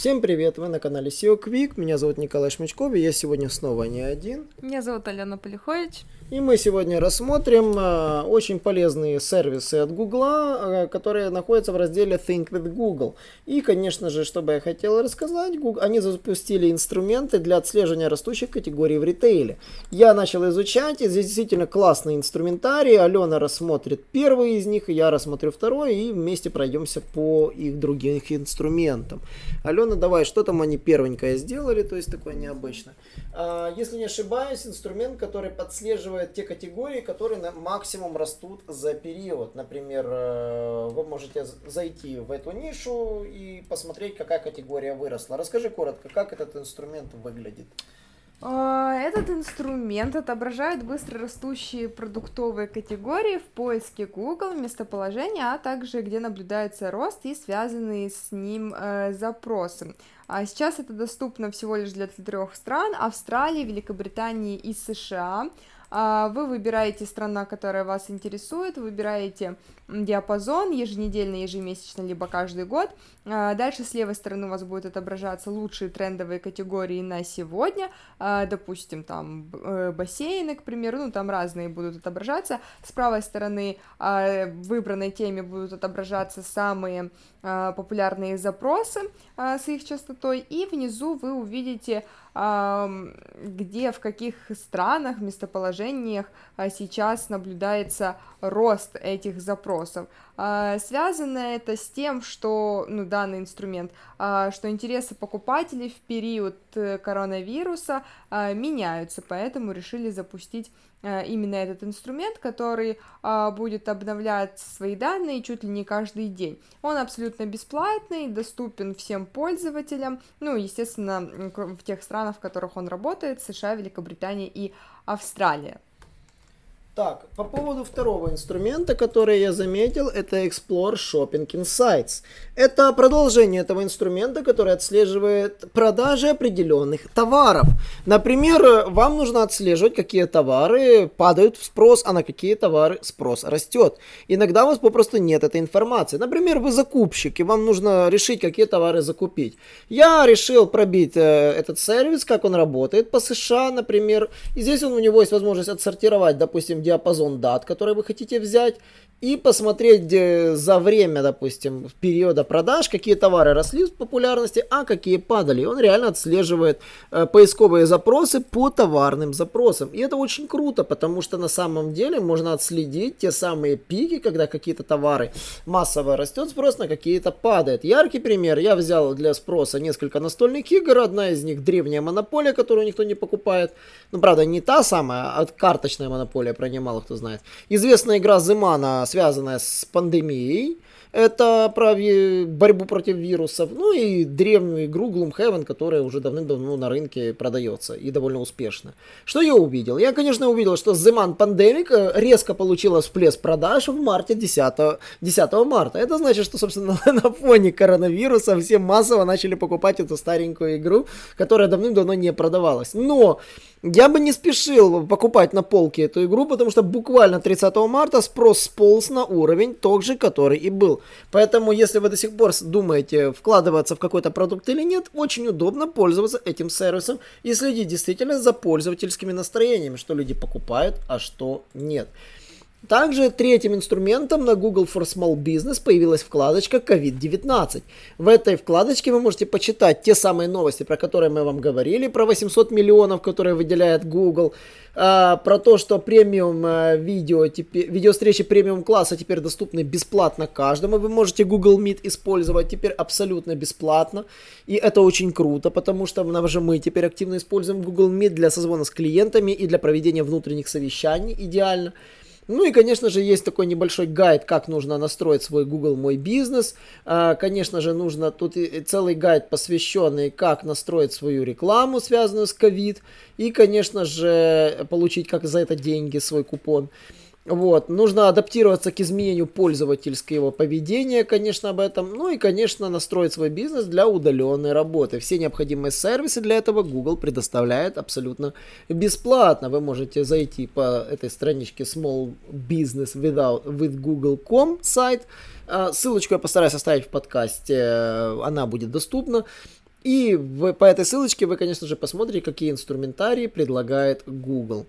Всем привет, вы на канале SEO Quick, меня зовут Николай Шмичков, и я сегодня снова не один. Меня зовут Алена Полихович. И мы сегодня рассмотрим э, очень полезные сервисы от Google, э, которые находятся в разделе Think with Google. И, конечно же, что бы я хотел рассказать, Google, они запустили инструменты для отслеживания растущих категорий в ритейле. Я начал изучать, и здесь действительно классный инструментарий. Алена рассмотрит первый из них, я рассмотрю второй, и вместе пройдемся по их другим инструментам. Алена, давай, что там они первенькое сделали, то есть такое необычное. А, если не ошибаюсь, инструмент, который подслеживает те категории, которые на максимум растут за период. Например, э, вы можете зайти в эту нишу и посмотреть, какая категория выросла. Расскажи коротко, как этот инструмент выглядит. А, этот инструмент отображает быстро растущие продуктовые категории в поиске Google, местоположение, а также где наблюдается рост и связанные с ним э, запросы. А сейчас это доступно всего лишь для трех стран, Австралии, Великобритании и США. А, вы выбираете страна, которая вас интересует, выбираете диапазон еженедельно, ежемесячно, либо каждый год. А, дальше с левой стороны у вас будут отображаться лучшие трендовые категории на сегодня, а, допустим, там э, бассейны, к примеру, ну там разные будут отображаться. С правой стороны выбранной теме будут отображаться самые популярные запросы с их частотой, и внизу вы увидите где, в каких странах, местоположениях а, сейчас наблюдается рост этих запросов. А, связано это с тем, что, ну, данный инструмент, а, что интересы покупателей в период э, коронавируса меняются, поэтому решили запустить именно этот инструмент, который будет обновлять свои данные чуть ли не каждый день. Он абсолютно бесплатный, доступен всем пользователям, ну, естественно, в тех странах, в которых он работает, США, Великобритания и Австралия. Так, по поводу второго инструмента, который я заметил, это Explore Shopping Insights. Это продолжение этого инструмента, который отслеживает продажи определенных товаров. Например, вам нужно отслеживать, какие товары падают в спрос, а на какие товары спрос растет. Иногда у вас попросту нет этой информации. Например, вы закупщик, и вам нужно решить, какие товары закупить. Я решил пробить э, этот сервис, как он работает по США, например. И здесь он, у него есть возможность отсортировать, допустим, диапазон дат, который вы хотите взять, и посмотреть за время, допустим, периода продаж, какие товары росли в популярности, а какие падали. И он реально отслеживает э, поисковые запросы по товарным запросам. И это очень круто, потому что на самом деле можно отследить те самые пики, когда какие-то товары массово растет спрос, на какие-то падает. Яркий пример. Я взял для спроса несколько настольных игр. Одна из них древняя монополия, которую никто не покупает. Ну, правда, не та самая, а карточная монополия, про нее мало кто знает. Известная игра Зимана связанная с пандемией. Это про борьбу против вирусов. Ну и древнюю игру Gloomhaven, которая уже давным-давно на рынке продается и довольно успешно. Что я увидел? Я, конечно, увидел, что The Man Pandemic э, резко получила всплеск продаж в марте 10, 10 марта. Это значит, что, собственно, на фоне коронавируса все массово начали покупать эту старенькую игру, которая давным-давно не продавалась. Но я бы не спешил покупать на полке эту игру, потому что буквально 30 марта спрос сполз на уровень тот же, который и был. Поэтому, если вы до сих пор думаете, вкладываться в какой-то продукт или нет, очень удобно пользоваться этим сервисом и следить действительно за пользовательскими настроениями, что люди покупают, а что нет. Также третьим инструментом на Google for Small Business появилась вкладочка COVID-19. В этой вкладочке вы можете почитать те самые новости, про которые мы вам говорили, про 800 миллионов, которые выделяет Google, а, про то, что премиум а, видео, теперь, видеовстречи премиум класса теперь доступны бесплатно каждому. Вы можете Google Meet использовать теперь абсолютно бесплатно. И это очень круто, потому что даже мы теперь активно используем Google Meet для созвона с клиентами и для проведения внутренних совещаний идеально. Ну и, конечно же, есть такой небольшой гайд, как нужно настроить свой Google Мой Бизнес. А, конечно же, нужно тут и целый гайд, посвященный, как настроить свою рекламу, связанную с COVID. И, конечно же, получить как за это деньги, свой купон. Вот, нужно адаптироваться к изменению пользовательского поведения, конечно, об этом. Ну и, конечно, настроить свой бизнес для удаленной работы. Все необходимые сервисы для этого Google предоставляет абсолютно бесплатно. Вы можете зайти по этой страничке Small Business Without, with Google.com сайт. А, ссылочку я постараюсь оставить в подкасте, она будет доступна. И вы, по этой ссылочке вы, конечно же, посмотрите, какие инструментарии предлагает Google.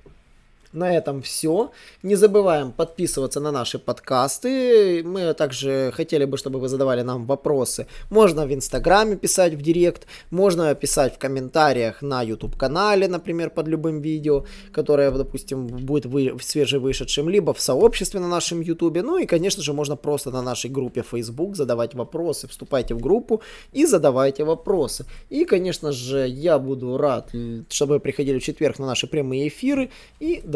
На этом все. Не забываем подписываться на наши подкасты. Мы также хотели бы, чтобы вы задавали нам вопросы. Можно в Инстаграме писать в Директ, можно писать в комментариях на YouTube-канале, например, под любым видео, которое, допустим, будет вы, свежевышедшим, либо в сообществе на нашем YouTube. Ну и, конечно же, можно просто на нашей группе Facebook задавать вопросы. Вступайте в группу и задавайте вопросы. И, конечно же, я буду рад, чтобы вы приходили в четверг на наши прямые эфиры. И